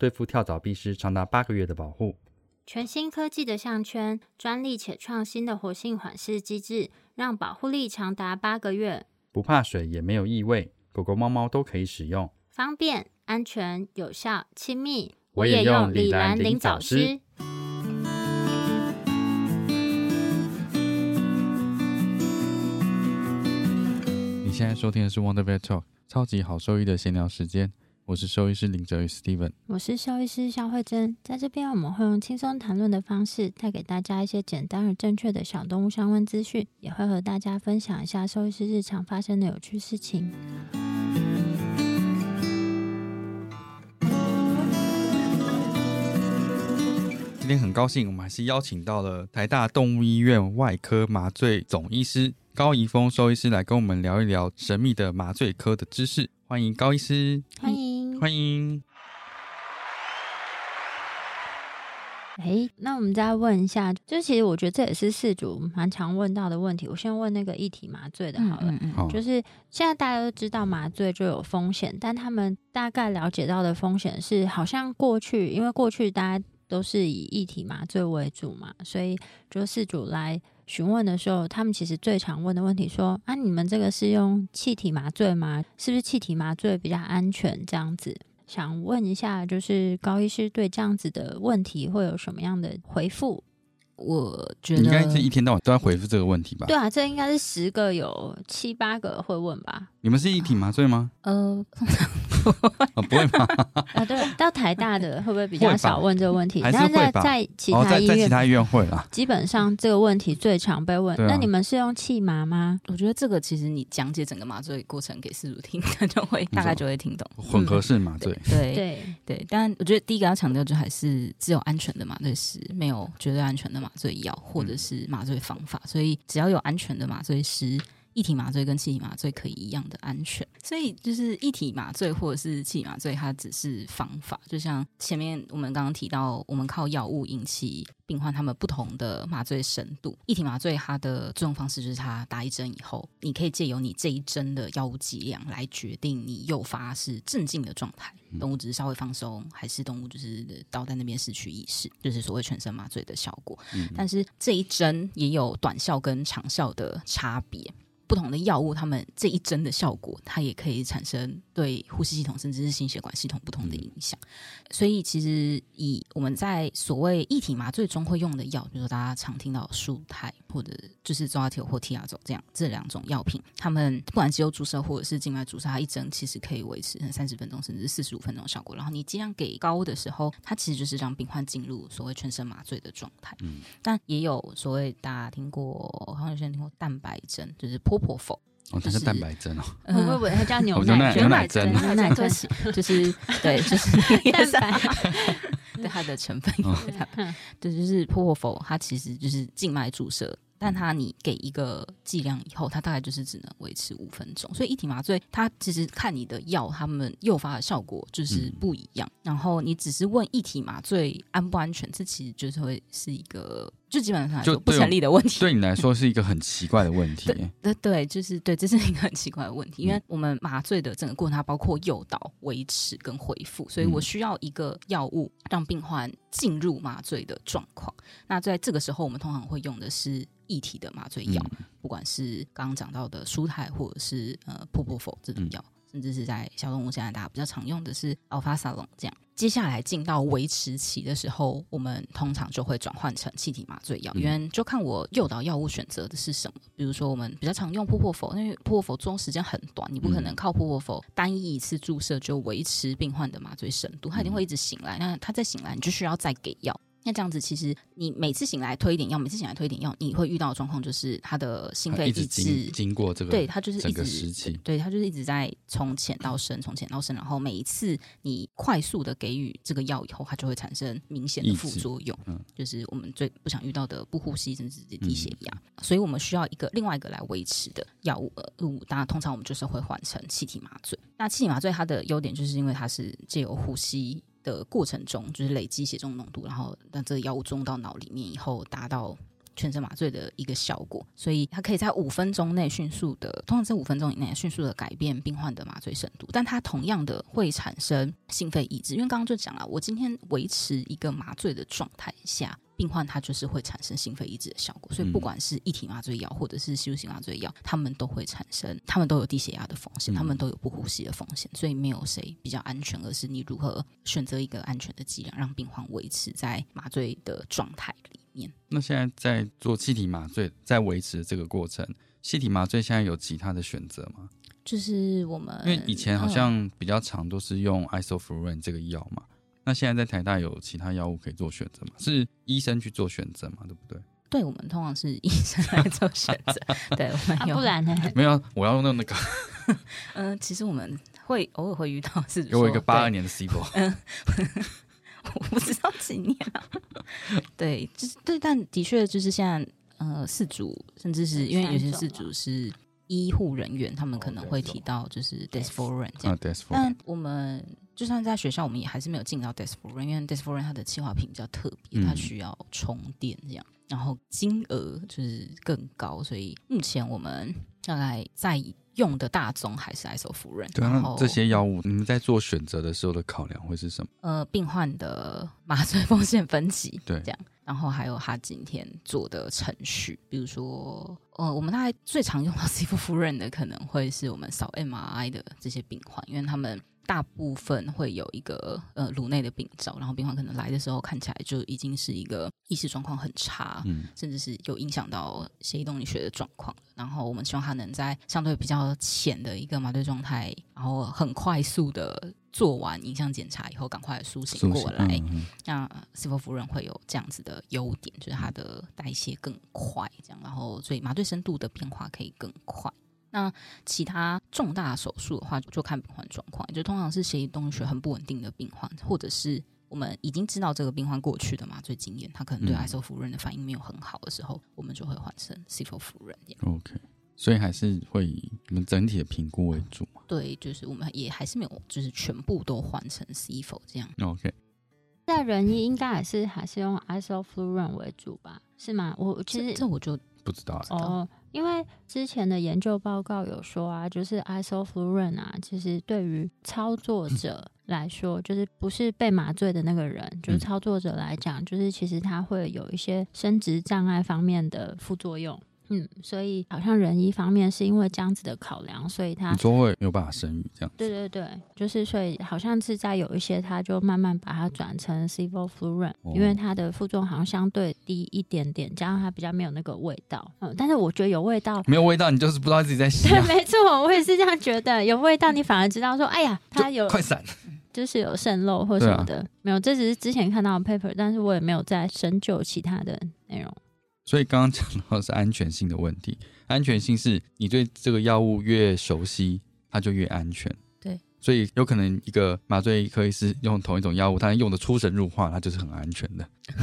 对付跳蚤必施长达八个月的保护。全新科技的项圈，专利且创新的活性缓释机制，让保护力长达八个月。不怕水，也没有异味，狗狗、猫猫都可以使用，方便、安全、有效、亲密。我也用李兰林早湿。你现在收听的是 Wonder Vet Talk，超级好兽医的闲聊时间。我是兽医师林哲宇 Steven，我是兽医师肖慧珍。在这边，我们会用轻松谈论的方式，带给大家一些简单而正确的小动物相关资讯，也会和大家分享一下兽医师日常发生的有趣事情。今天很高兴，我们还是邀请到了台大动物医院外科麻醉总医师高怡峰兽医师来跟我们聊一聊神秘的麻醉科的知识。欢迎高医师，欢迎。哎，那我们再问一下，就其实我觉得这也是事主蛮常问到的问题。我先问那个一体麻醉的好了，就是现在大家都知道麻醉就有风险，但他们大概了解到的风险是，好像过去因为过去大家都是以一体麻醉为主嘛，所以就事主来。询问的时候，他们其实最常问的问题说：“啊，你们这个是用气体麻醉吗？是不是气体麻醉比较安全？”这样子，想问一下，就是高医师对这样子的问题会有什么样的回复？我觉得应该是一天到晚都在回复这个问题吧？对啊，这应该是十个有七八个会问吧？你们是一体麻醉吗？呃。啊，不会吗？啊，对，到台大的会不会比较少问这个问题？还是在在其他医院，其他医院会啦。基本上这个问题最常被问。那你们是用气麻吗？我觉得这个其实你讲解整个麻醉过程给事主听，他就会大概就会听懂。混合式麻醉，对对对。但我觉得第一个要强调就还是只有安全的麻醉师，没有绝对安全的麻醉药或者是麻醉方法。所以只要有安全的麻醉师。一体麻醉跟气体麻醉可以一样的安全，所以就是一体麻醉或者是气体麻醉，它只是方法。就像前面我们刚刚提到，我们靠药物引起病患他们不同的麻醉深度。一体麻醉它的作用方式就是，它打一针以后，你可以借由你这一针的药物剂量来决定你诱发是镇静的状态，动物只是稍微放松，还是动物就是倒在那边失去意识，就是所谓全身麻醉的效果。但是这一针也有短效跟长效的差别。不同的药物，它们这一针的效果，它也可以产生对呼吸系统甚至是心血管系统不同的影响。所以，其实以我们在所谓一体麻醉中会用的药，比如说大家常听到舒泰或者就是周阿铁或替亚走这样这两种药品，他们不管肌肉注射或者是静脉注射，它一针其实可以维持三十分钟甚至四十五分钟的效果。然后你剂量给高的时候，它其实就是让病患进入所谓全身麻醉的状态。嗯，但也有所谓大家听过，好像有些人听过蛋白针，就是泼。破否？哦，它是蛋白针哦，不不不，它叫牛奶？牛奶针，牛奶针。就是对，就是蛋白，对它的成分，对，就是 破破否，它其实就是静脉注射。但它你给一个剂量以后，它大概就是只能维持五分钟。所以一体麻醉它其实看你的药，它们诱发的效果就是不一样。然后你只是问一体麻醉安不安全，这其实就是会是一个就基本上就不成立的问题。对你来说是一个很奇怪的问题。对对，就是对，这是一个很奇怪的问题。因为我们麻醉的整个过程，它包括诱导、维持跟恢复，所以我需要一个药物让病患进入麻醉的状况。那在这个时候，我们通常会用的是。一体的麻醉药，不管是刚刚讲到的舒泰，或者是呃破破否这种药，甚至是在小动物现在大家比较常用的是 alpha salon 这样。接下来进到维持期的时候，我们通常就会转换成气体麻醉药，因为就看我诱导药物选择的是什么。比如说我们比较常用破破否，因为破破否作用时间很短，你不可能靠破破否单一一次注射就维持病患的麻醉深度，他一定会一直醒来。那他再醒来，你就需要再给药。那这样子，其实你每次醒来推一点药，每次醒来推一点药，你会遇到的状况就是他的心肺一直经过这个，对他就是一直时期，对他就是一直在从浅到深，从浅到深，然后每一次你快速的给予这个药以后，它就会产生明显的副作用，嗯，就是我们最不想遇到的不呼吸甚至是低血压，所以我们需要一个另外一个来维持的药物，呃，当然通常我们就是会换成气体麻醉。那气体麻醉它的优点就是因为它是借由呼吸。的过程中，就是累积血中浓度，然后让这个药物中到脑里面以后，达到全身麻醉的一个效果。所以它可以在五分钟内迅速的，通常在五分钟以内迅速的改变病患的麻醉深度。但它同样的会产生心肺抑制，因为刚刚就讲了，我今天维持一个麻醉的状态下。病患他就是会产生心肺抑制的效果，所以不管是一体麻醉药或者是吸入性麻醉药，他们都会产生，他们都有低血压的风险，他们都有不呼吸的风险，所以没有谁比较安全，而是你如何选择一个安全的剂量，让病患维持在麻醉的状态里面。那现在在做气体麻醉，在维持这个过程，气体麻醉现在有其他的选择吗？就是我们因为以前好像比较常都是用 isoflurane 这个药嘛。那现在在台大有其他药物可以做选择吗？是医生去做选择嘛？对不对？对，我们通常是医生来做选择。对，我们有不然呢？没有，我要用那个。嗯，其实我们会偶尔会遇到是给我一个八二年的 C 波。嗯，我不知道几年了。对，就是对，但的确就是现在呃，四组甚至是因为有些四组是医护人员，他们可能会提到就是 desforan 这样。但我们。就算在学校，我们也还是没有进到 Desforan，因为 Desforan 它的气化品比较特别，它需要充电这样，然后金额就是更高，所以目前我们大概在用的大宗还是 Isoflurane。对啊，这些药物你们在做选择的时候的考量会是什么？呃，病患的麻醉风险分级，对，这样，然后还有他今天做的程序，比如说，呃，我们大概最常用到 Isoflurane 的可能会是我们扫 MRI 的这些病患，因为他们。大部分会有一个呃颅内的病灶，然后病患可能来的时候看起来就已经是一个意识状况很差，嗯，甚至是有影响到血液动力学的状况。然后我们希望他能在相对比较浅的一个麻醉状态，然后很快速的做完影像检查以后，赶快苏醒过来。那斯波夫人会有这样子的优点，就是它的代谢更快，这样，然后所以麻醉深度的变化可以更快。那其他重大手术的话，就看病患状况，就通常是血液动力学很不稳定的病患，或者是我们已经知道这个病患过去的麻醉经验，他可能对艾索夫人的反应没有很好的时候，我们就会换成 C 佛夫人。OK，所以还是会以我们整体的评估为主嘛？对，就是我们也还是没有，就是全部都换成 C 否这样。OK，在人医应该还是还是用 isoflurane 为主吧？是吗？我其实这我就不知道哦。因为之前的研究报告有说啊，就是 isoflurane 啊，其实对于操作者来说，就是不是被麻醉的那个人，就是操作者来讲，就是其实他会有一些生殖障碍方面的副作用。嗯，所以好像人一方面是因为这样子的考量，所以他你说会没有办法生育这样。对对对，就是所以好像是在有一些，他就慢慢把它转成 sevoflurane，因为它的负重好像相对低一点点，加上它比较没有那个味道。嗯，但是我觉得有味道，没有味道，你就是不知道自己在吸。对，没错，我也是这样觉得。有味道，你反而知道说，哎呀，它有快闪，就是有渗漏或什么的。没有，这只是之前看到的 paper，但是我也没有再深究其他的内容。所以刚刚讲到是安全性的问题，安全性是你对这个药物越熟悉，它就越安全。对，所以有可能一个麻醉科医师用同一种药物，他用的出神入化，它就是很安全的。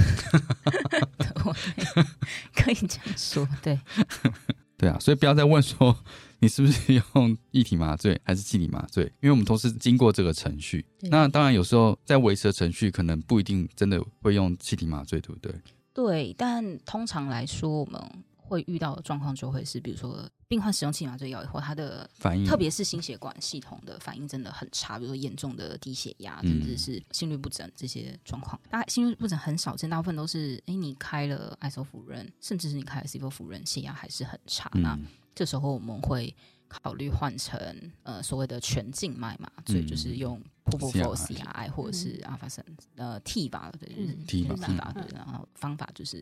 可以这样说，对，对啊，所以不要再问说你是不是用液体麻醉还是气体麻醉，因为我们都是经过这个程序。那当然有时候在维持的程序，可能不一定真的会用气体麻醉，对不对？对，但通常来说，我们会遇到的状况就会是，比如说病患使用气麻醉药以后，他的反应，特别是心血管系统的反应真的很差，比如说严重的低血压，甚至是心率不整这些状况。大概心率不整很少见，大部分都是，哎，你开了艾索夫人，甚至是你开了西波夫人，血压还是很差。那这时候我们会考虑换成呃所谓的全静脉嘛，所以，就是用。p o p o C R I 或者是阿法森呃 T 吧，对，T 吧，T 吧，对，然后方法就是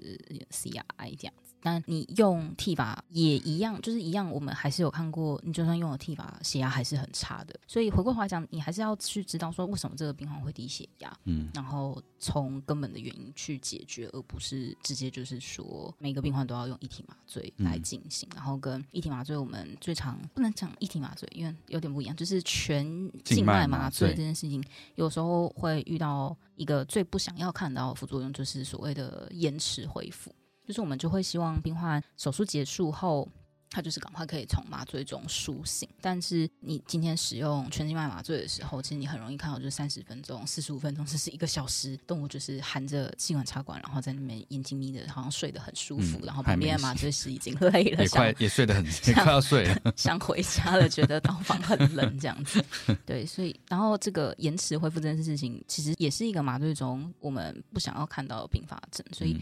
C R I 这样子。那你用剃法也一样，就是一样，我们还是有看过，你就算用了剃法，血压还是很差的。所以回过头来讲，你还是要去知道说为什么这个病患会低血压，嗯，然后从根本的原因去解决，而不是直接就是说每个病患都要用一体麻醉来进行。然后跟一体麻醉，我们最常不能讲一体麻醉，因为有点不一样，就是全静脉麻醉这件事情，有时候会遇到一个最不想要看到的副作用，就是所谓的延迟恢复。就是我们就会希望病患手术结束后，他就是赶快可以从麻醉中苏醒。但是你今天使用全静脉麻醉的时候，其实你很容易看到，就是三十分钟、四十五分钟，甚至一个小时，动物就是含着气管插管，然后在那边眼睛眯着，好像睡得很舒服。然后旁边的麻醉师已经累了，也快也睡得很，也快要睡了，想回家了，觉得刀房很冷这样子。对，所以然后这个延迟恢复这件事情，其实也是一个麻醉中我们不想要看到的并发症，所以。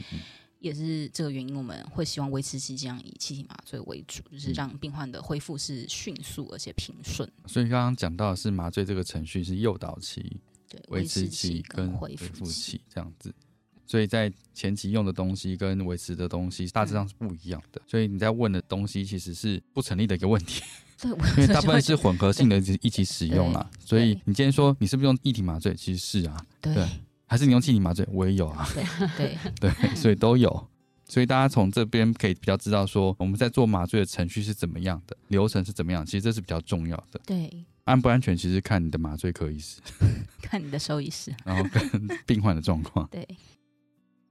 也是这个原因，我们会希望维持期这样以气体麻醉为主，就是让病患的恢复是迅速而且平顺。所以刚刚讲到的是麻醉这个程序是诱导期、对维持期跟恢复期这样子。所以在前期用的东西跟维持的东西大致上是不一样的。所以你在问的东西其实是不成立的一个问题，对，因为大部分是混合性的一起使用啦。所以你今天说你是不是用一体麻醉？其实是啊，对。还是你用气体麻醉，我也有啊。对 对 对，所以都有。所以大家从这边可以比较知道说，我们在做麻醉的程序是怎么样的，流程是怎么样。其实这是比较重要的。对，安不安全，其实看你的麻醉科医师，看你的兽医师，然后跟病患的状况。对。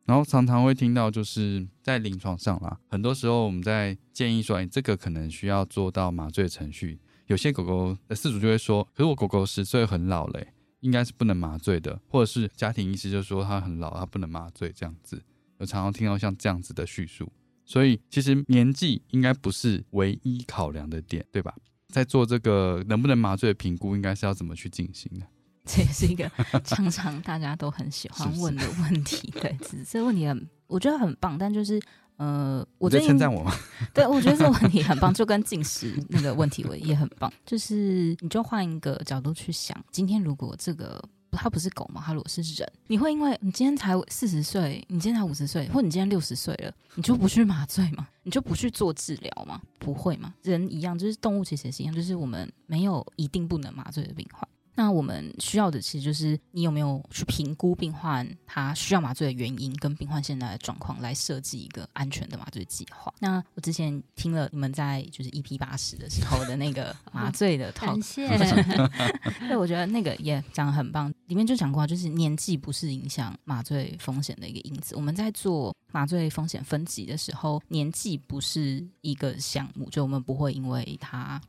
然后常常会听到，就是在临床上啦，很多时候我们在建议说，哎，这个可能需要做到麻醉程序。有些狗狗的饲主就会说，可是我狗狗十岁很老嘞。应该是不能麻醉的，或者是家庭医师就说他很老，他不能麻醉这样子。我常常听到像这样子的叙述，所以其实年纪应该不是唯一考量的点，对吧？在做这个能不能麻醉的评估，应该是要怎么去进行的？这也是一个 常常大家都很喜欢问的问题。对，这个问题很，我觉得很棒，但就是。呃，我在称赞我吗？对，我觉得这个问题很棒，就跟进食那个问题我也很棒。就是你就换一个角度去想，今天如果这个它不是狗嘛，它如果是人，你会因为你今天才四十岁，你今天才五十岁，或你今天六十岁了，你就不去麻醉吗？你就不去做治疗吗？不会吗？人一样，就是动物其实也是一样，就是我们没有一定不能麻醉的病患。那我们需要的其实就是你有没有去评估病患他需要麻醉的原因，跟病患现在的状况来设计一个安全的麻醉计划。那我之前听了你们在就是 EP 八十的时候的那个麻醉的 套，感谢。对，我觉得那个也讲的很棒，里面就讲过，就是年纪不是影响麻醉风险的一个因子。我们在做麻醉风险分级的时候，年纪不是一个项目，就我们不会因为他。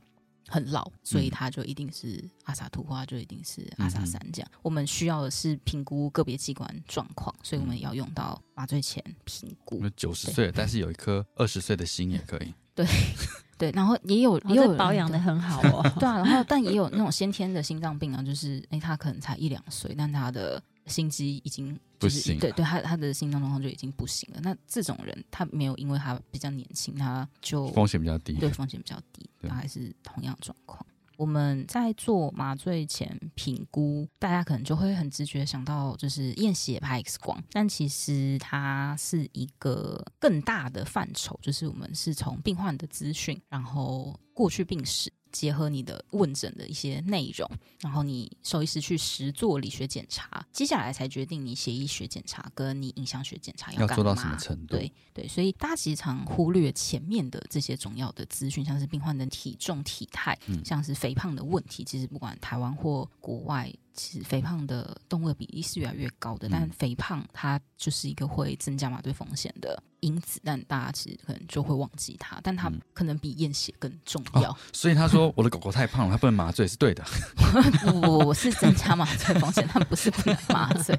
很老，所以他就一定是阿萨图花，就一定是阿萨三这样。我们需要的是评估个别器官状况，所以我们要用到麻醉前评估。九十岁，但是有一颗二十岁的心也可以。对 对，然后也有也有保养的很好哦。对啊，然后但也有那种先天的心脏病啊，就是哎，他可能才一两岁，但他的。心肌已经不行，对对，他他的心脏状况就已经不行了。那这种人，他没有因为他比较年轻，他就风险比较低，对风险比较低，他还是同样状况。我们在做麻醉前评估，大家可能就会很直觉想到就是验血拍 X 光，但其实它是一个更大的范畴，就是我们是从病患的资讯，然后过去病史。结合你的问诊的一些内容，然后你兽医师去实做理学检查，接下来才决定你血液学检查跟你影像学检查要做到什么程度。对对，所以大家其实常忽略前面的这些重要的资讯，像是病患的体重、体态，像是肥胖的问题。其实不管台湾或国外。其实肥胖的动物的比例是越来越高的，但肥胖它就是一个会增加麻醉风险的因子，但大家其实可能就会忘记它，但它可能比验血更重要。所以他说我的狗狗太胖了，它不能麻醉是对的。不，我是增加麻醉风险，它不是不能麻醉。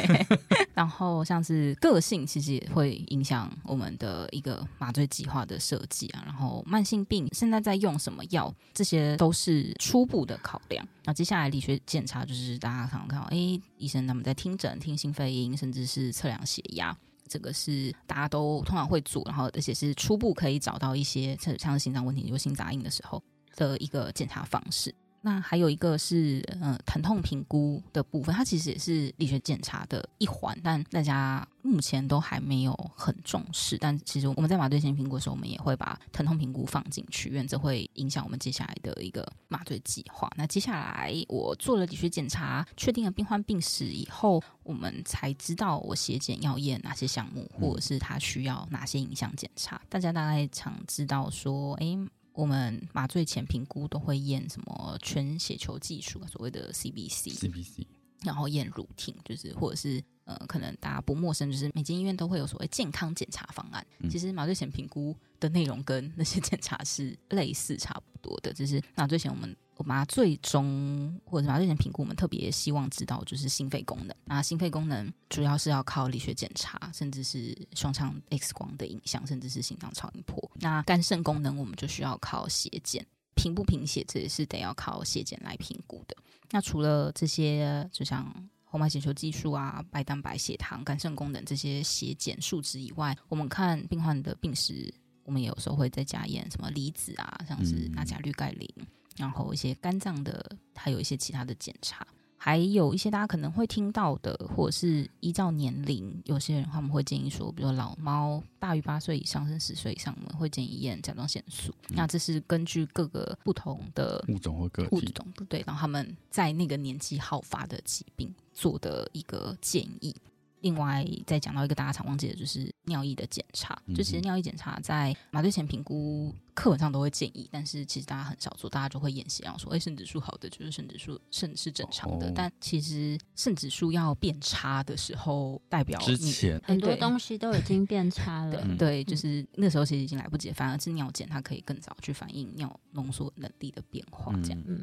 然后像是个性，其实也会影响我们的一个麻醉计划的设计啊。然后慢性病现在在用什么药，这些都是初步的考量。那接下来理学检查就是大家常常看到，哎，医生他们在听诊、听心肺音，甚至是测量血压，这个是大家都通常会做，然后而且是初步可以找到一些像是心脏问题、有心杂音的时候的一个检查方式。那还有一个是呃疼痛评估的部分，它其实也是理学检查的一环，但大家目前都还没有很重视。但其实我们在麻醉前评估的时候，我们也会把疼痛评估放进去，因为这会影响我们接下来的一个麻醉计划。那接下来我做了理学检查，确定了病患病史以后，我们才知道我血检要验哪些项目，或者是他需要哪些影像检查。大家大概常知道说，哎。我们麻醉前评估都会验什么全血球技术，所谓的 CBC，CBC，然后验乳挺，就是或者是呃，可能大家不陌生，就是每间医院都会有所谓健康检查方案。其实麻醉前评估的内容跟那些检查是类似差不多的，就是麻醉前我们。麻醉中或者麻醉前评估，我们特别希望知道就是心肺功能。那心肺功能主要是要靠理学检查，甚至是双腔 X 光的影像，甚至是心脏超音波。那肝肾功能我们就需要靠血检，贫不贫血这也是得要靠血检来评估的。那除了这些，就像红脉血球技术啊、白蛋白、血糖、肝肾功能这些血检数值以外，我们看病患的病史，我们有时候会再加验什么离子啊，像是钠钾氯钙磷。然后一些肝脏的，还有一些其他的检查，还有一些大家可能会听到的，或者是依照年龄，有些人他们会建议说，比如老猫大于八岁以上，甚至十岁以上，我们会建议验甲状腺素。那这是根据各个不同的物种或个物种对，然后他们在那个年纪好发的疾病做的一个建议。另外，再讲到一个大家常忘记的，就是尿液的检查。就其实尿液检查在麻醉前评估课本上都会建议，但是其实大家很少做，大家就会演习，然后说：“哎，肾指数好的就是肾指数肾是正常的。”但其实肾指数要变差的时候，代表之前很多东西都已经变差 了。对，就是那时候其实已经来不及，反而是尿检它可以更早去反映尿浓缩能力的变化。这样，嗯。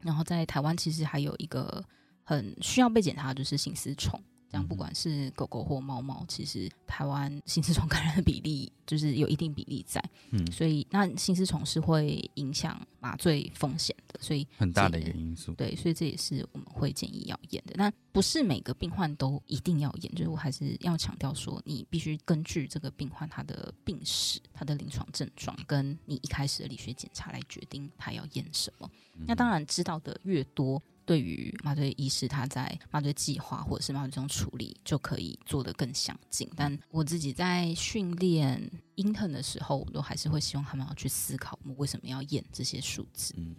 然后在台湾其实还有一个很需要被检查，就是心丝虫。像不管是狗狗或猫猫，其实台湾 心丝虫感染的比例就是有一定比例在，嗯，所以那心丝虫是会影响麻醉风险的，所以很大的一个因素。对，所以这也是我们会建议要验的。但不是每个病患都一定要验，就是我还是要强调说，你必须根据这个病患他的病史、他的临床症状，跟你一开始的理学检查来决定他要验什么。那当然知道的越多。对于麻醉医师，他在麻醉计划或者是麻醉中处理，就可以做得更详尽。但我自己在训练 intern 的时候，我都还是会希望他们要去思考，我们为什么要验这些数字？嗯，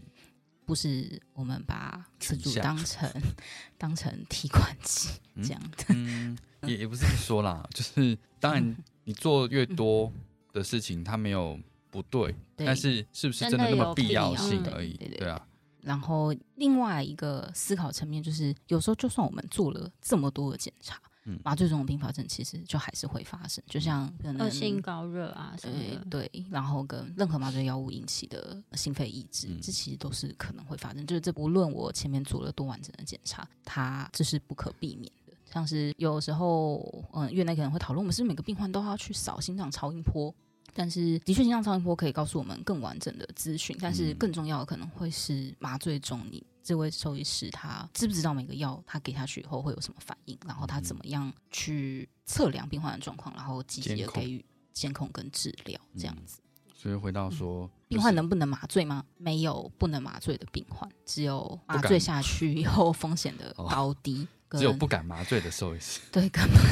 不是我们把自主当成 当成提款机这样的。嗯，也也不是说啦，就是当然你做越多的事情，它没有不对，但是是不是真的那么必要性而已？对啊。然后另外一个思考层面就是，有时候就算我们做了这么多的检查，麻醉中的并发症其实就还是会发生，就像恶性高热啊什么的。对，然后跟任何麻醉药物引起的心肺抑制，这其实都是可能会发生。就是这无论我前面做了多完整的检查，它这是不可避免的。像是有时候，嗯，院内可能会讨论，我们是每个病患都要去扫心脏超音波。但是，的确，心脏超音波可以告诉我们更完整的资讯。但是，更重要的可能会是麻醉中，你这位兽医师他知不知道每个药他给下去以后会有什么反应，然后他怎么样去测量病患的状况，然后积极的给予监控跟治疗，这样子。所以回到说，病患能不能麻醉吗？没有不能麻醉的病患，只有麻醉下去以后风险的高低。只有不敢麻醉的兽医师。对，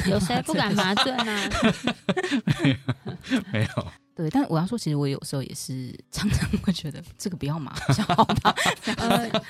有谁不敢麻醉呢？没有。对，但我要说，其实我有时候也是常常会觉得这个不要麻比较好吧。呃，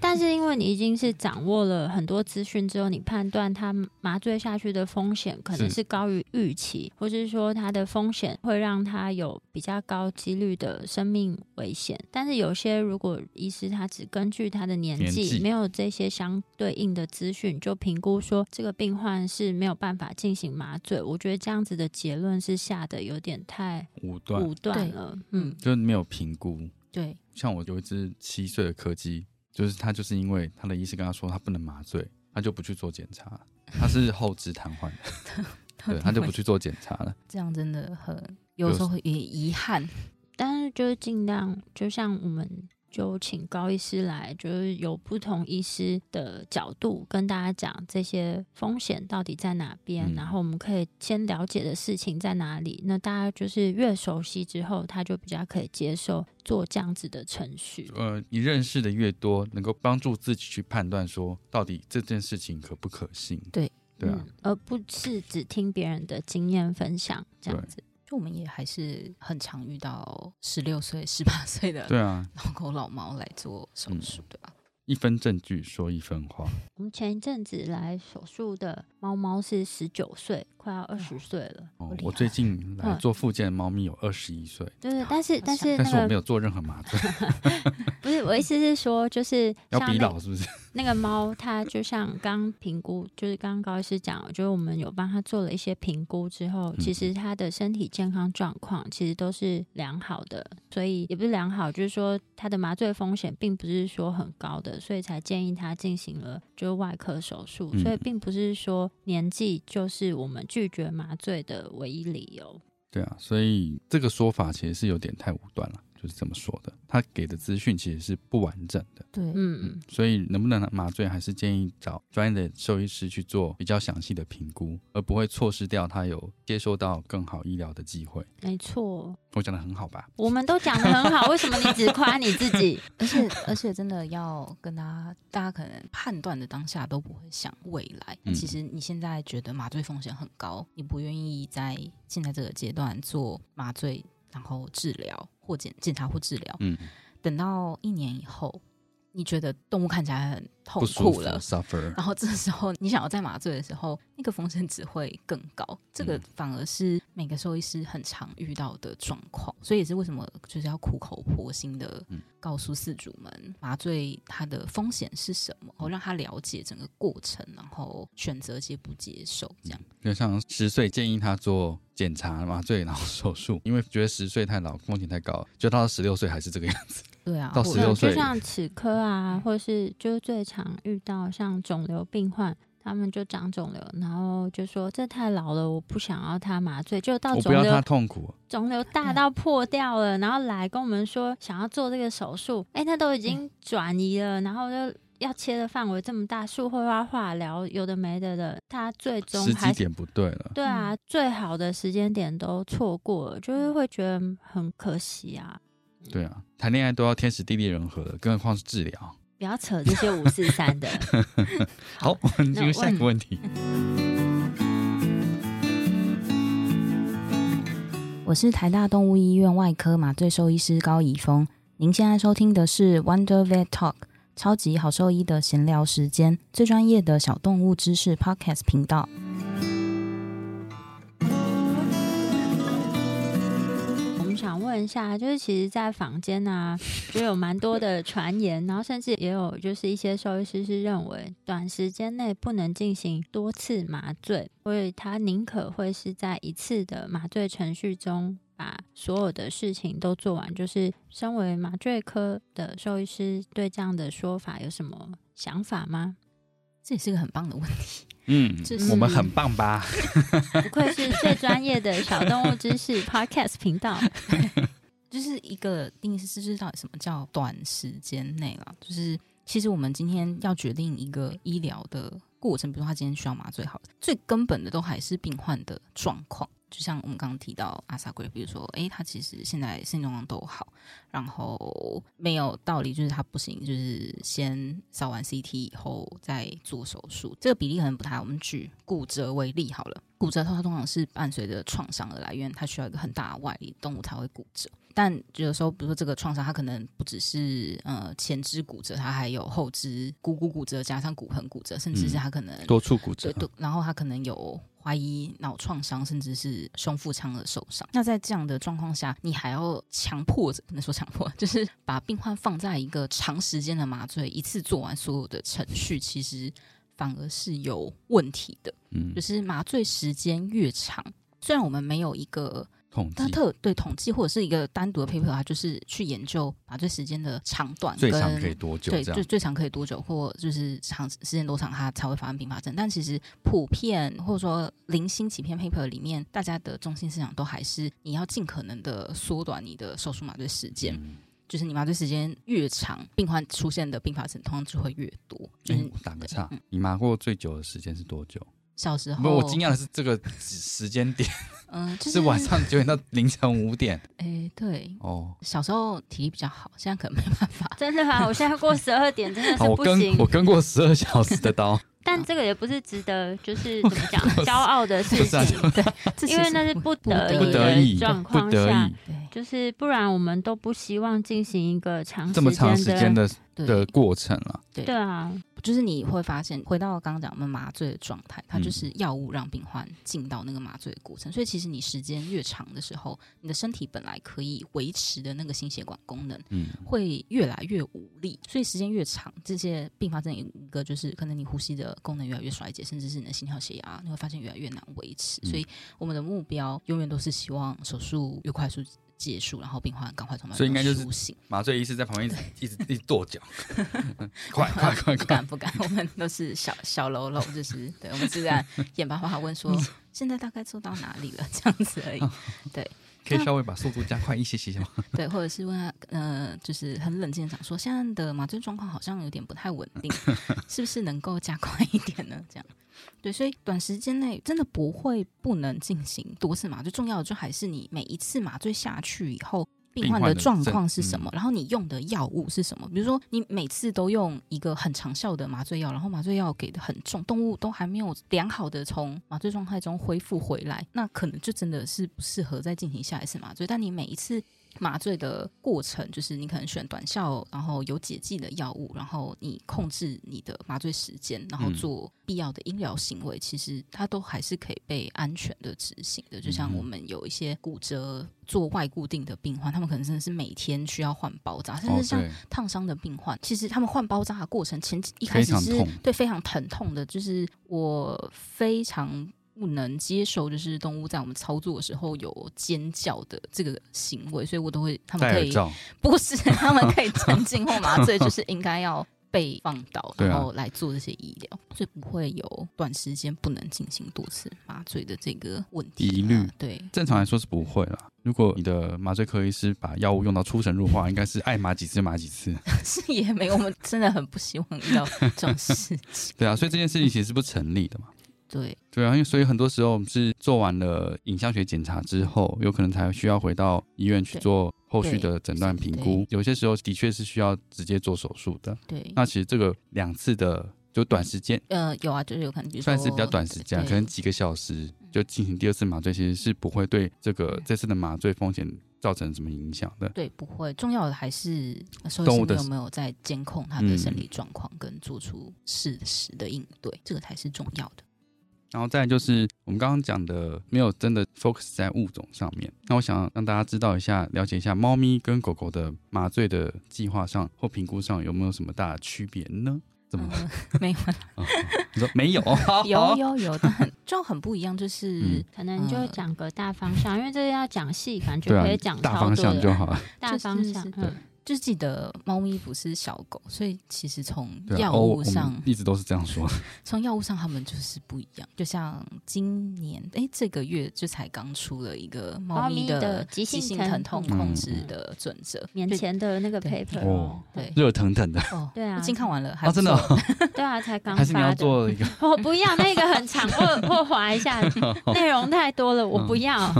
但是因为你已经是掌握了很多资讯之后，你判断他麻醉下去的风险可能是高于预期，或是说他的风险会让他有比较高几率的生命危险。但是有些如果医师他只根据他的年纪，没有这些相对应的资讯，就评估说这个病患是没有办法进行麻醉，我觉得这样子的结论是下的有点太。武断，武断了，嗯，就是没有评估。对，像我有一只七岁的柯基，就是他就是因为他的医师跟他说他不能麻醉，他就不去做检查，他是后肢瘫痪，对，他就不去做检查了。这样真的很有时候也遗憾，但是就是尽量，就像我们就请高医师来，就是有不同医师的角度跟大家讲这些风险到底在哪边，然后我们可以先了解的事情在哪里。那大家就是越熟悉之后，他就比较可以接受做这样子的程序。呃，你认识的越多，能够帮助自己去判断说到底这件事情可不可信。对对啊，而不是只听别人的经验分享这样子。就我们也还是很常遇到十六岁、十八岁的对啊老狗老猫来做手术，对吧？一分证据说一分话。我们前一阵子来手术的猫猫是十九岁，快要二十岁了。哦，我最近来做复健的猫咪有二十一岁。对，但是但是但是我没有做任何麻醉。不是，我意思是说，就是要比老是不是？那个猫它就像刚评估，就是刚刚高医师讲，就是我们有帮它做了一些评估之后，其实它的身体健康状况其实都是良好的，所以也不是良好，就是说它的麻醉风险并不是说很高的。所以才建议它进行了就是外科手术，所以并不是说年纪就是我们拒绝麻醉的唯一理由。对啊，所以这个说法其实是有点太武断了。就是这么说的，他给的资讯其实是不完整的。对，嗯嗯，所以能不能麻醉，还是建议找专业的兽医师去做比较详细的评估，而不会错失掉他有接受到更好医疗的机会。没错，我讲的很好吧？我们都讲的很好，为什么你只夸你自己？而且而且真的要跟大家，大家可能判断的当下都不会想未来。其实你现在觉得麻醉风险很高，你不愿意在现在这个阶段做麻醉。然后治疗或检检查或治疗，嗯，等到一年以后，你觉得动物看起来很痛苦了，suffer，然后这时候你想要再麻醉的时候，那个风险只会更高。这个反而是每个兽医师很常遇到的状况，所以也是为什么就是要苦口婆心的告诉饲主们，麻醉它的风险是什么，然后让他了解整个过程，然后选择接不接受这样。就像十岁建议他做。检查麻醉然后手术，因为觉得十岁太老，风险太高，就到十六岁还是这个样子。对啊，到十六岁，就像齿科啊，或是就最常遇到像肿瘤病患，他们就长肿瘤，然后就说这太老了，我不想要他麻醉，就到肿瘤痛苦，肿瘤大到破掉了，然后来跟我们说想要做这个手术，哎，他都已经转移了，然后就。要切的范围这么大，术后要化疗，有的没的的，他最终时机点不对了。对啊，最好的时间点都错过了，就是会觉得很可惜啊。对啊，谈恋爱都要天时地利人和的，更何况是治疗。不要扯这些五四三的。好，我们进入下一个问题。我是台大动物医院外科麻醉兽医师高以峰，您现在收听的是 Wonder Vet Talk。超级好兽医的闲聊时间，最专业的小动物知识 Podcast 频道。问一下，就是其实，在房间呢，就有蛮多的传言，然后甚至也有就是一些兽医师是认为，短时间内不能进行多次麻醉，所以他宁可会是在一次的麻醉程序中。把所有的事情都做完，就是身为麻醉科的兽医师，对这样的说法有什么想法吗？这也是个很棒的问题。嗯，我们很棒吧？不愧是最专业的小动物知识 Podcast 频道。就是一个定义是知道什么叫短时间内了。就是其实我们今天要决定一个医疗的过程，比如说他今天需要麻醉，好，最根本的都还是病患的状况。就像我们刚刚提到阿萨贵，比如说，哎，他其实现在身体状况都好，然后没有道理就是他不行，就是先扫完 CT 以后再做手术，这个比例可能不太。我们举骨折为例好了，骨折它通常是伴随着创伤而来，因为它需要一个很大的外力，动物才会骨折。但有时候，比如说这个创伤，它可能不只是呃前肢骨折，它还有后肢股骨骨折加上骨盆骨折，甚至是它可能多处骨折，对，然后它可能有。怀疑脑创伤，甚至是胸腹腔的受伤。那在这样的状况下，你还要强迫着，不能说强迫，就是把病患放在一个长时间的麻醉，一次做完所有的程序，其实反而是有问题的。嗯，就是麻醉时间越长，虽然我们没有一个。它特对统计或者是一个单独的 paper，它就是去研究麻醉时间的长短，最长可以多久？对，最最长可以多久，或就是长时间多长，它才会发生并发症。但其实普遍或者说零星几篇 paper 里面，大家的中心思想都还是你要尽可能的缩短你的手术麻醉时间。就是你麻醉时间越长，病患出现的并发症通常就会越多。就是打个岔，你麻过最久的时间是多久？小时候，不，我惊讶的是这个时 间点，嗯，是晚上九点到凌晨五点。哎，对，哦，小时候体力比较好，现在可能没办法。真的吗？我现在过十二点真的是不行。我跟过十二小时的刀。但这个也不是值得，就是怎么讲，骄傲的事情，对，因为那是不得已的状况下，就是不然我们都不希望进行一个长这么长时间的的过程了。对对啊。就是你会发现，回到刚刚讲我们麻醉的状态，它就是药物让病患进到那个麻醉的过程。所以其实你时间越长的时候，你的身体本来可以维持的那个心血管功能，嗯，会越来越无力。所以时间越长，这些并发症一个就是可能你呼吸的功能越来越衰竭，甚至是你的心跳血压，你会发现越来越难维持。所以我们的目标永远都是希望手术越快速。结束，然后病患赶快从麻所以应该就是麻醉医师在旁边一直 一直跺脚，快快快！不敢不敢，我们都是小小喽喽，就是对，我们是在眼巴巴问说，现在大概做到哪里了？这样子而已。对，可以稍微把速度加快一些些吗？对，或者是问他，呃，就是很冷静的讲说，现在的麻醉状况好像有点不太稳定，是不是能够加快一点呢？这样。对，所以短时间内真的不会不能进行多次麻醉。重要的就还是你每一次麻醉下去以后，病患的状况是什么，然后你用的药物是什么。比如说，你每次都用一个很长效的麻醉药，然后麻醉药给的很重，动物都还没有良好的从麻醉状态中恢复回来，那可能就真的是不适合再进行下一次麻醉。但你每一次。麻醉的过程就是你可能选短效，然后有解剂的药物，然后你控制你的麻醉时间，然后做必要的医疗行为，其实它都还是可以被安全的执行的。就像我们有一些骨折做外固定的病患，他们可能真的是每天需要换包扎，甚至像烫伤的病患，其实他们换包扎的过程前一开始是对非常疼痛的，就是我非常。不能接受，就是动物在我们操作的时候有尖叫的这个行为，所以我都会他们可以不是 他们可以沉浸或麻醉，就是应该要被放倒，然后来做这些医疗，所以不会有短时间不能进行多次麻醉的这个问题疑虑。对，正常来说是不会了。如果你的麻醉科医师把药物用到出神入化，应该是爱麻几次麻几次。是也没有，我们真的很不希望遇到这种事情。对啊，所以这件事情其实是不成立的嘛。对对啊，因为所以很多时候我们是做完了影像学检查之后，有可能才需要回到医院去做后续的诊断评估。有些时候的确是需要直接做手术的。对，那其实这个两次的就短时间，呃，有啊，就是有可能算是比较短时间，可能几个小时就进行第二次麻醉，其实是不会对这个这次的麻醉风险造成什么影响的。对，不会。重要的还是动物有没有在监控它的生理状况，跟做出适时的应对，这个才是重要的。然后再就是我们刚刚讲的，没有真的 focus 在物种上面。那我想让大家知道一下，了解一下猫咪跟狗狗的麻醉的计划上或评估上有没有什么大的区别呢？怎么没有？你说没有？有有有，但很 就很不一样，就是可能就讲个大方向，因为这个要讲细，感觉可以讲大方向就好了。大方向，嗯。就记得猫咪不是小狗，所以其实从药物上一直都是这样说。从药物上，他们就是不一样。就像今年，哎，这个月就才刚出了一个猫咪的急性疼痛控制的准则，年前的那个 paper，对，热腾腾的。哦，对啊，已经看完了，啊，真的，对啊，才刚还是你要做一个？我不要那个很长，或或划一下，内容太多了，我不要。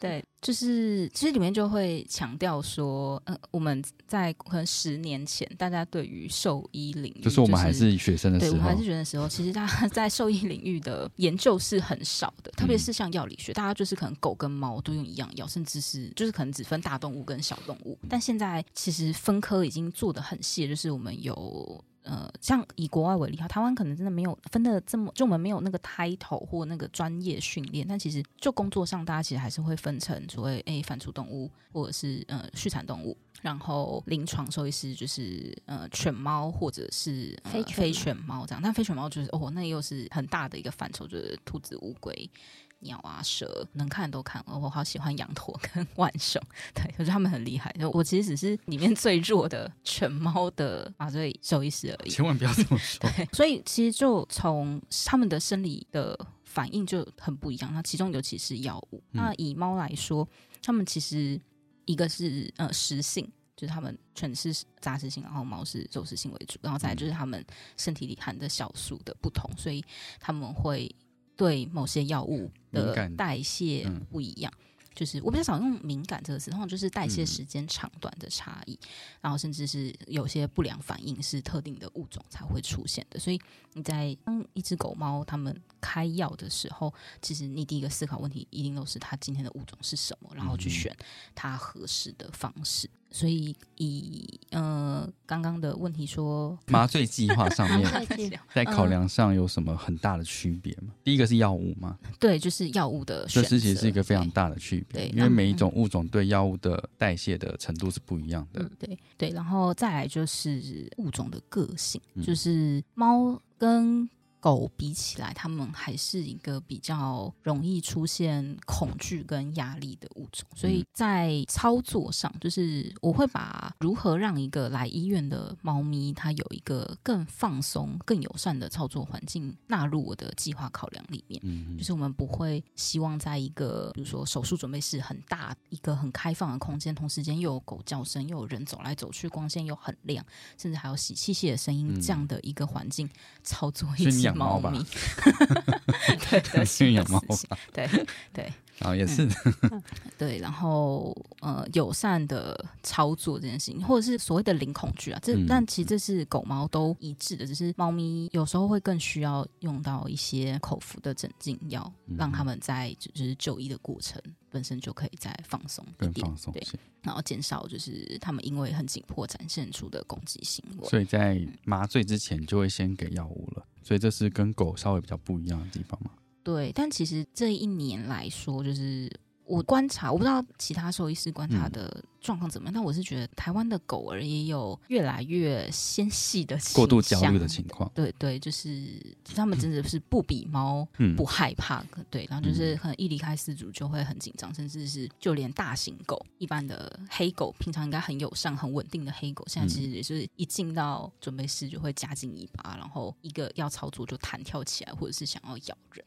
对。就是其实里面就会强调说，呃，我们在可能十年前，大家对于兽医领域，就是我们还是学生的时候，对，我们还是学生的时候，其实大家 在兽医领域的研究是很少的，特别是像药理学，大家就是可能狗跟猫都用一样药，甚至是就是可能只分大动物跟小动物，但现在其实分科已经做的很细，就是我们有。呃，像以国外为例哈，台湾可能真的没有分的这么，就我们没有那个 title 或那个专业训练，但其实就工作上，大家其实还是会分成所谓诶反刍动物或者是呃畜产动物，然后临床兽医师就是呃犬猫或者是非非犬猫这样，但非犬猫就是哦，那又是很大的一个范畴，就是兔子、乌龟。鸟啊，蛇能看都看，我好喜欢羊驼跟 浣熊，对，我觉得他们很厉害。就我其实只是里面最弱的犬猫的麻醉兽医师而已。千万不要这么说。对，所以其实就从他们的生理的反应就很不一样。那其中尤其是药物。那以猫来说，他们其实一个是呃食性。就是他们犬是杂食性，然后猫是肉食性为主，然后再就是他们身体里含的酵素的不同，所以他们会对某些药物的代谢不一样。就是我比较少用敏感这个词，通常就是代谢时间长短的差异，然后甚至是有些不良反应是特定的物种才会出现的。所以你在当一只狗猫它们开药的时候，其实你第一个思考问题一定都是它今天的物种是什么，然后去选它合适的方式。所以以呃刚刚的问题说，麻醉计划上面在考量上有什么很大的区别吗？第一个是药物吗？对，就是药物的，这其实是一个非常大的区别，因为每一种物种对药物的代谢的程度是不一样的。对对，然后再来就是物种的个性，就是猫跟。狗比起来，它们还是一个比较容易出现恐惧跟压力的物种，所以在操作上，就是我会把如何让一个来医院的猫咪它有一个更放松、更友善的操作环境纳入我的计划考量里面。嗯，就是我们不会希望在一个比如说手术准备室很大、一个很开放的空间，同时间又有狗叫声，又有人走来走去，光线又很亮，甚至还有洗器械的声音这样的一个环境操作一只。猫咪，对，驯养猫，对 对，然后也是，对，然后呃，友善的操作这件事情，或者是所谓的零恐惧啊，这但其实这是狗猫都一致的，只是猫咪有时候会更需要用到一些口服的镇静药，让他们在就是就医的过程本身就可以再放松一点，对，然后减少就是他们因为很紧迫展现出的攻击行为，所以在麻醉之前就会先给药物了。所以这是跟狗稍微比较不一样的地方嘛？对，但其实这一年来说，就是。我观察，我不知道其他兽医师观察的状况怎么样，但我是觉得台湾的狗儿也有越来越纤细的过度焦虑的情况。对对，就是他们真的是不比猫不害怕，对，然后就是可能一离开饲主就会很紧张，甚至是就连大型狗，一般的黑狗，平常应该很友善、很稳定的黑狗，现在其实也是一进到准备室就会夹紧尾巴，然后一个要操作就弹跳起来，或者是想要咬人。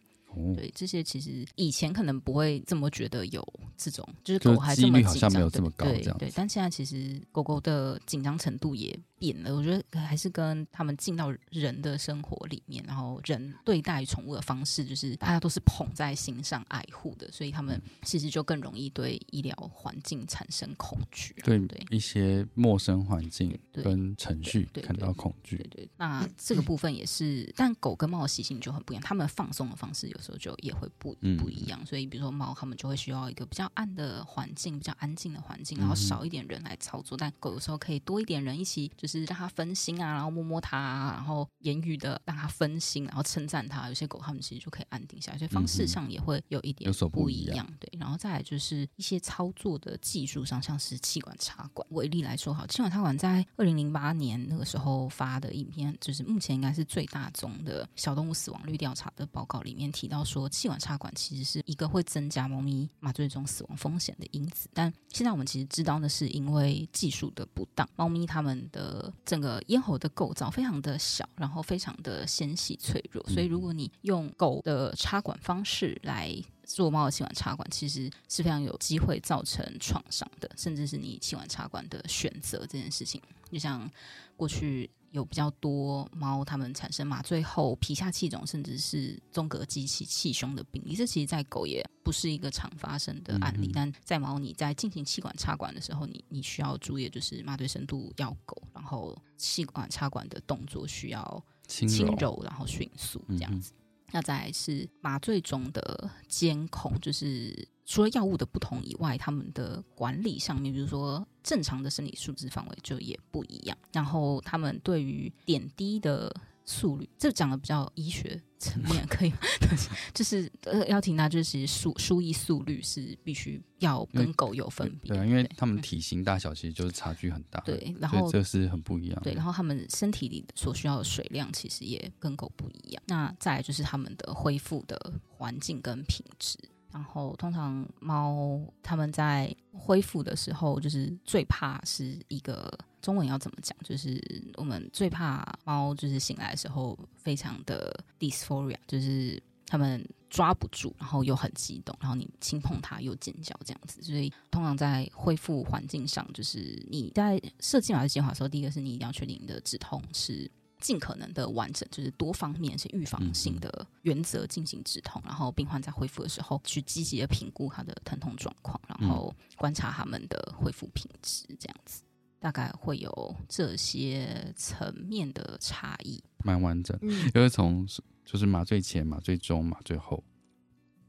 对这些，其实以前可能不会这么觉得有这种，就是狗还这么紧张，对对，但现在其实狗狗的紧张程度也。变了，我觉得还是跟他们进到人的生活里面，然后人对待宠物的方式，就是大家都是捧在心上爱护的，所以他们其实就更容易对医疗环境产生恐惧，对一些陌生环境跟程序感到恐惧。对，那这个部分也是，但狗跟猫的习性就很不一样，它们放松的方式有时候就也会不不一样。所以，比如说猫，它们就会需要一个比较暗的环境，比较安静的环境，然后少一点人来操作。但狗有时候可以多一点人一起，就。是让它分心啊，然后摸摸它，然后言语的让它分心，然后称赞它。有些狗它们其实就可以安定下来，所以方式上也会有一点不一样。对，然后再来就是一些操作的技术上，像是气管插管为例来说，好，气管插管在二零零八年那个时候发的影片，就是目前应该是最大宗的小动物死亡率调查的报告里面提到说，气管插管其实是一个会增加猫咪麻醉中死亡风险的因子。但现在我们其实知道的是，因为技术的不当，猫咪它们的整个咽喉的构造非常的小，然后非常的纤细脆弱，所以如果你用狗的插管方式来做猫的气管插管，其实是非常有机会造成创伤的，甚至是你气管插管的选择这件事情，就像过去。有比较多猫，它们产生麻醉后皮下气肿，甚至是中隔机器气胸的病例。这其实，在狗也不是一个常发生的案例。但在猫，你在进行气管插管的时候，你你需要注意，就是麻醉深度要够，然后气管插管的动作需要轻柔，然后迅速这样子。那再来是麻醉中的监控，就是除了药物的不同以外，他们的管理上面，比如说正常的生理数值范围就也不一样。然后他们对于点滴的。速率，这讲的比较医学层面可以，就是呃要听他就是其实输输液速率是必须要跟狗有分别，对啊，因为他们体型大小其实就是差距很大，对，然后这是很不一样，对，然后他们身体里所需要的水量其实也跟狗不一样，那再来就是他们的恢复的环境跟品质。然后，通常猫它们在恢复的时候，就是最怕是一个中文要怎么讲？就是我们最怕猫就是醒来的时候非常的 dysphoria，就是他们抓不住，然后又很激动，然后你轻碰它又尖叫这样子。所以通常在恢复环境上，就是你在设计麻醉计划的时候，第一个是你一定要确定你的止痛是。尽可能的完整，就是多方面是预防性的原则进行止痛，然后病患在恢复的时候去积极的评估他的疼痛状况，然后观察他们的恢复品质，这样子大概会有这些层面的差异，蛮完整。因为从就是麻醉前、麻醉中、麻醉后，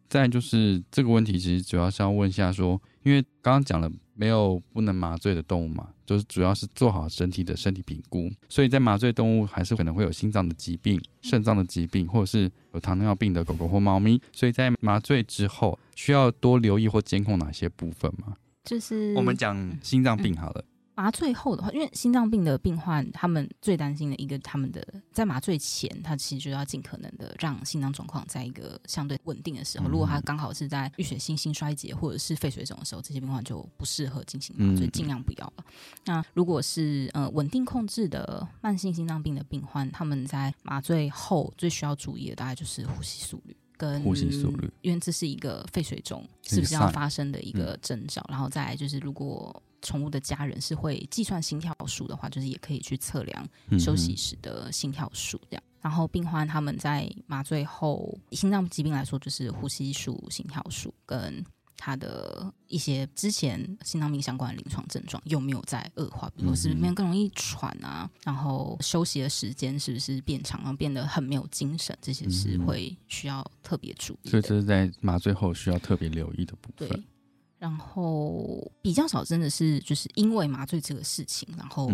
再就是这个问题，其实主要是要问一下说，因为刚刚讲了。没有不能麻醉的动物嘛，就是主要是做好整体的身体评估，所以在麻醉动物还是可能会有心脏的疾病、肾脏的疾病，或者是有糖尿病的狗狗或猫咪，所以在麻醉之后需要多留意或监控哪些部分吗？就是我们讲心脏病好了。麻醉后的话，因为心脏病的病患，他们最担心的一个，他们的在麻醉前，他其实就要尽可能的让心脏状况在一个相对稳定的时候。如果他刚好是在淤血性心衰竭或者是肺水肿的时候，这些病患就不适合进行麻醉，尽量不要了。那如果是呃稳定控制的慢性心脏病的病患，他们在麻醉后最需要注意的，大概就是呼吸速率跟呼吸速率，因为这是一个肺水肿是不是要发生的一个征兆。然后再来就是如果。宠物的家人是会计算心跳数的话，就是也可以去测量休息时的心跳数这样。然后病患他们在麻醉后，心脏疾病来说，就是呼吸数、心跳数跟他的一些之前心脏病相关的临床症状有没有在恶化，比如是变更容易喘啊，然后休息的时间是不是变长，然后变得很没有精神，这些是会需要特别注意。所以这是在麻醉后需要特别留意的部分。然后比较少，真的是就是因为麻醉这个事情，然后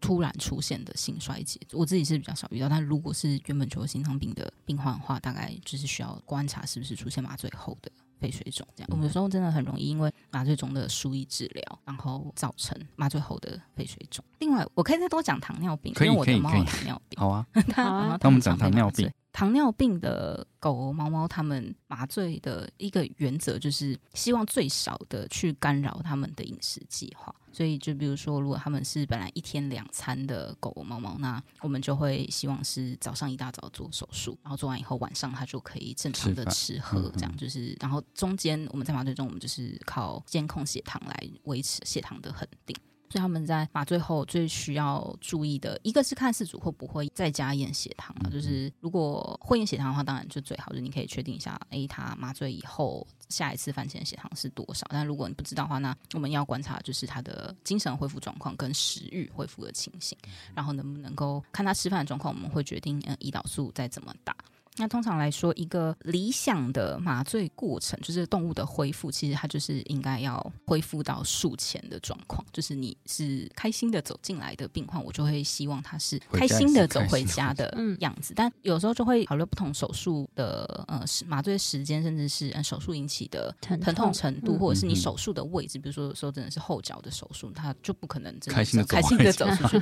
突然出现的心衰竭，我自己是比较少遇到。但如果是原本就有心脏病的病患的话，大概就是需要观察是不是出现麻醉后的肺水肿这样。我们有时候真的很容易因为麻醉中的输液治疗，然后造成麻醉后的肺水肿。另外，我可以再多讲糖尿病，因为我的猫有糖尿病。好啊，那我们讲糖尿病。糖尿病的狗狗、猫猫，它们麻醉的一个原则就是希望最少的去干扰它们的饮食计划。所以，就比如说，如果他们是本来一天两餐的狗狗、猫猫，那我们就会希望是早上一大早做手术，然后做完以后晚上它就可以正常的吃喝，这样就是。然后中间我们在麻醉中，我们就是靠监控血糖来维持血糖的恒定。所以他们在麻醉后最需要注意的一个是看事主会不会再加验血糖啊，就是如果会验血糖的话，当然就最好，就你可以确定一下，哎，他麻醉以后下一次饭前血糖是多少。但如果你不知道的话，那我们要观察就是他的精神恢复状况跟食欲恢复的情形，然后能不能够看他吃饭的状况，我们会决定嗯胰岛素再怎么打。那通常来说，一个理想的麻醉过程，就是动物的恢复，其实它就是应该要恢复到术前的状况。就是你是开心的走进来的病患，我就会希望他是开心的走回家的样子。但有时候就会考虑不同手术的呃麻醉时间，甚至是手术引起的疼痛程度，或者是你手术的位置。比如说，说真的是后脚的手术，他就不可能真的开心的开心的走出去。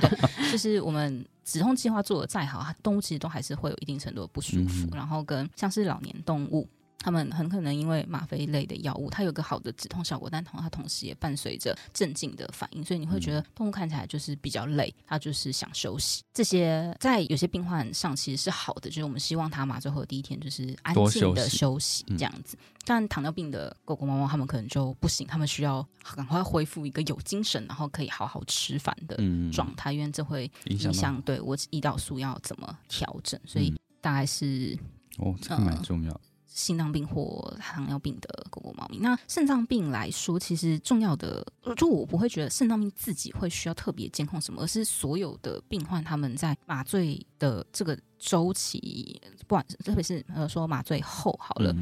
就是我们。止痛计划做的再好，动物其实都还是会有一定程度的不舒服。然后跟像是老年动物，他们很可能因为吗啡类的药物，它有个好的止痛效果，但同它同时也伴随着镇静的反应，所以你会觉得动物看起来就是比较累，它就是想休息。这些在有些病患上其实是好的，就是我们希望它麻醉后第一天就是安静的休息这样子。但糖尿病的狗狗、猫猫，它们可能就不行，它们需要赶快恢复一个有精神，然后可以好好吃饭的状态，因为这会影响对我胰岛素要怎么调整。所以大概是哦，这个蛮重要。心脏病或糖尿病的狗狗、猫咪，那肾脏病来说，其实重要的就我不会觉得肾脏病自己会需要特别监控什么，而是所有的病患他们在麻醉的这个周期，不管特别是呃说麻醉后好了。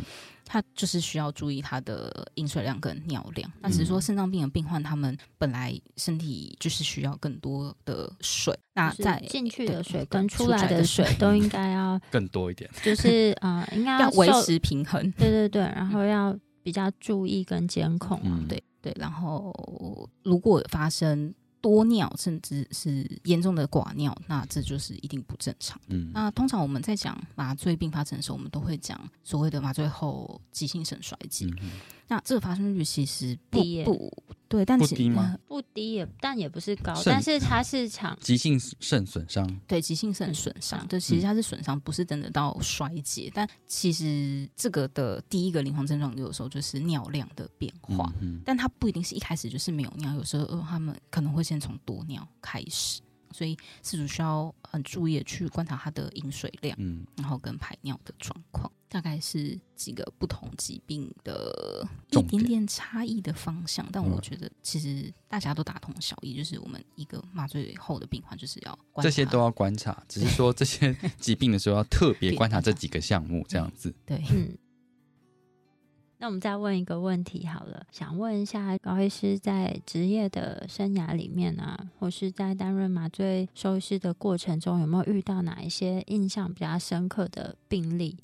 他就是需要注意他的饮水量跟尿量。那只是说肾脏病的病患，他们本来身体就是需要更多的水。那在进去的水跟出来的水都应该要 更多一点。就是啊，应 该要维持平衡。对对对，然后要比较注意跟监控。对对，然后如果发生。多尿，甚至是严重的寡尿，那这就是一定不正常。嗯，那通常我们在讲麻醉并发症的时候，我们都会讲所谓的麻醉后急性肾衰竭。那这个发生率其实不不对，但不低吗？不低也，但也不是高，但是它是场急性肾损伤，对，急性肾损伤，对，其实它是损伤，不是真的到衰竭。但其实这个的第一个临床症状，有时候就是尿量的变化，但它不一定是一开始就是没有尿，有时候他们可能会先从多尿开始。所以，饲主需要很注意的去观察他的饮水量，嗯，然后跟排尿的状况，大概是几个不同疾病的一点点差异的方向。但我觉得其实大家都大同小异，就是我们一个麻醉后的病患就是要这些都要观察，只是说这些 疾病的时候要特别观察这几个项目，这样子。对，嗯。那我们再问一个问题好了，想问一下高医师在职业的生涯里面啊，或是在担任麻醉收医师的过程中，有没有遇到哪一些印象比较深刻的病例？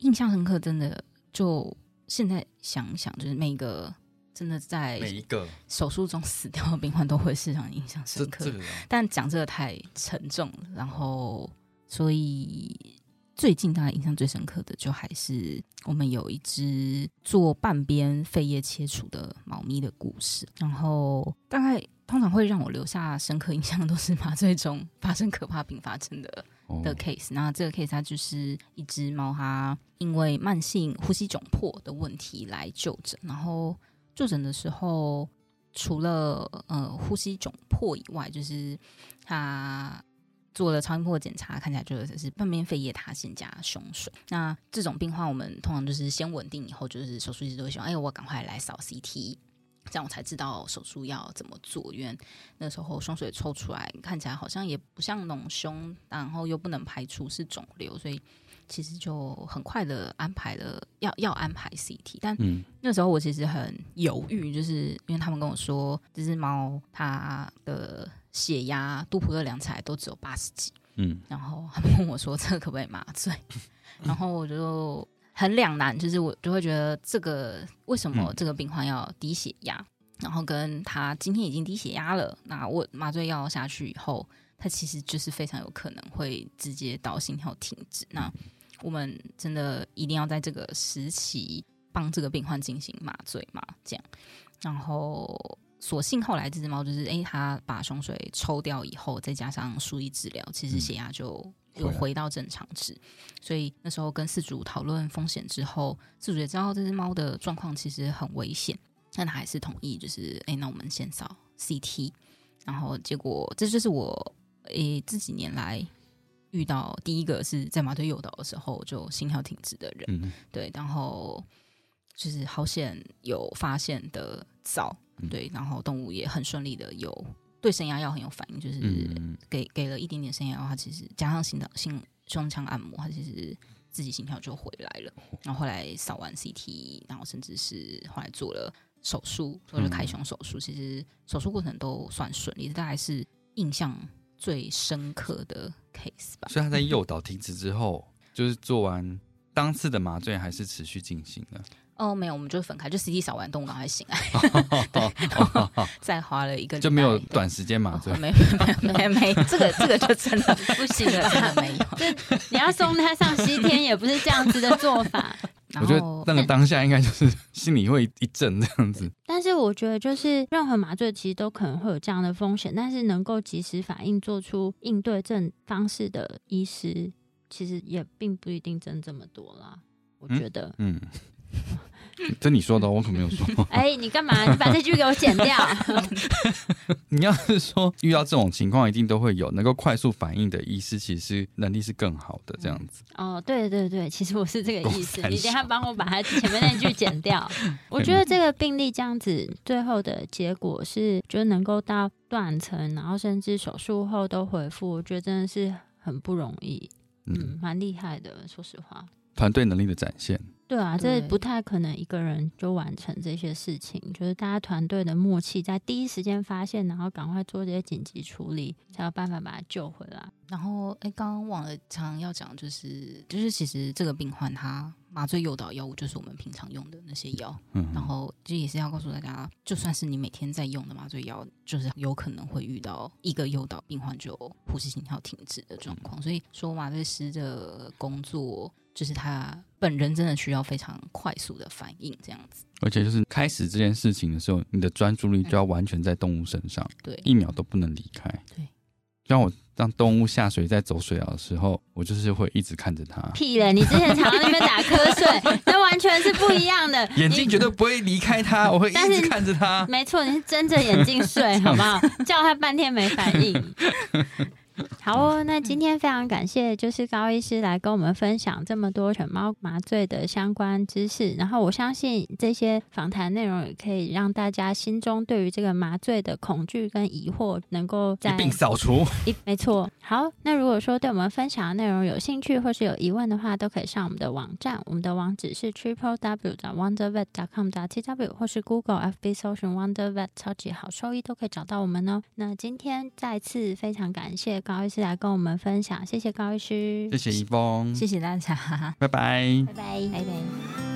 印象深刻，真的就现在想想，就是每一个真的在每一个手术中死掉的病患都会非常印象深刻。但讲这个太沉重了，然后所以。最近大家印象最深刻的，就还是我们有一只做半边肺叶切除的猫咪的故事。然后，大概通常会让我留下深刻印象的，都是麻醉中发生可怕并发症的的 case。那这个 case 它就是一只猫，它因为慢性呼吸窘迫的问题来就诊。然后就诊的时候，除了呃呼吸窘迫以外，就是它。做了超音波检查，看起来就是半边肺叶塌陷加胸水。那这种病患，我们通常就是先稳定以后，就是手术医师都会希望，哎，我赶快来扫 CT，这样我才知道手术要怎么做。因为那时候胸水抽出来，看起来好像也不像脓胸，然后又不能排除是肿瘤，所以其实就很快的安排了要要安排 CT。但那时候我其实很犹豫，就是因为他们跟我说这只猫它的。血压、杜普勒量起来都只有八十几，嗯，然后他们问我说：“ 这个可不可以麻醉？” 然后我就很两难，就是我就会觉得这个为什么这个病患要低血压？然后跟他今天已经低血压了，那我麻醉药下去以后，他其实就是非常有可能会直接到心跳停止。那我们真的一定要在这个时期帮这个病患进行麻醉吗？这样，然后。所幸后来这只猫就是，哎，它把胸水抽掉以后，再加上输液治疗，其实血压就又回到正常值。所以那时候跟饲主讨论风险之后，饲主也知道这只猫的状况其实很危险，但他还是同意，就是，哎，那我们先扫 CT。然后结果，这就是我，诶，这几年来遇到第一个是在麻醉诱导的时候就心跳停止的人。对，然后就是好险有发现的早。对，然后动物也很顺利的有对升压药很有反应，就是给给了一点点升压药，它其实加上心脏心胸腔按摩，它其实自己心跳就回来了。然后后来扫完 CT，然后甚至是后来做了手术，做了开胸手术，其实手术过程都算顺利，大概是印象最深刻的 case 吧。所以他在诱导停止之后，就是做完当次的麻醉还是持续进行的。哦，没有，我们就分开，就 CT 扫完，动物赶快醒来，再花了一个就没有短时间麻醉，没没没没，这个这个就真的不行了，真的没有。这你要送他上西天，也不是这样子的做法。我觉得那个当下应该就是心里会一震这样子。但是我觉得，就是任何麻醉其实都可能会有这样的风险，但是能够及时反应、做出应对症方式的医师，其实也并不一定真这么多啦。我觉得，嗯。这你说的，我可没有说。哎，你干嘛？你把这句给我剪掉。你要是说遇到这种情况，一定都会有能够快速反应的医师，其实能力是更好的这样子。哦，对对对，其实我是这个意思。你等下帮我把它前面那句剪掉。我觉得这个病例这样子，最后的结果是，就能够到断层，然后甚至手术后都恢复，我觉得真的是很不容易。嗯，蛮厉害的，说实话。团队能力的展现。对啊，这不太可能一个人就完成这些事情，就是大家团队的默契，在第一时间发现，然后赶快做这些紧急处理，才有办法把他救回来。然后，哎，刚刚忘了，常常要讲，就是就是其实这个病患他麻醉诱导药物就是我们平常用的那些药，嗯，然后就也是要告诉大家，就算是你每天在用的麻醉药，就是有可能会遇到一个诱导病患就呼吸心跳停止的状况。所以说麻醉师的工作。就是他本人真的需要非常快速的反应，这样子。而且就是开始这件事情的时候，你的专注力就要完全在动物身上，对，一秒都不能离开。对，像我让动物下水在走水疗的时候，我就是会一直看着它。屁了！你之前常在那边打瞌睡，那完全是不一样的。眼睛绝对不会离开它，我会一直看着它。没错，你是睁着眼睛睡，好不好？叫它半天没反应。好哦，那今天非常感谢，就是高医师来跟我们分享这么多犬猫麻醉的相关知识。然后我相信这些访谈内容也可以让大家心中对于这个麻醉的恐惧跟疑惑能够一并扫除。一没错。好，那如果说对我们分享的内容有兴趣或是有疑问的话，都可以上我们的网站，我们的网址是 triple w 的 wondervet dot com 的 t w 或是 Google FB 搜寻 wondervet 超级好收益都可以找到我们哦。那今天再次非常感谢。高医师来跟我们分享，谢谢高医师，谢谢一峰，谢谢大家，拜拜，拜拜，拜拜。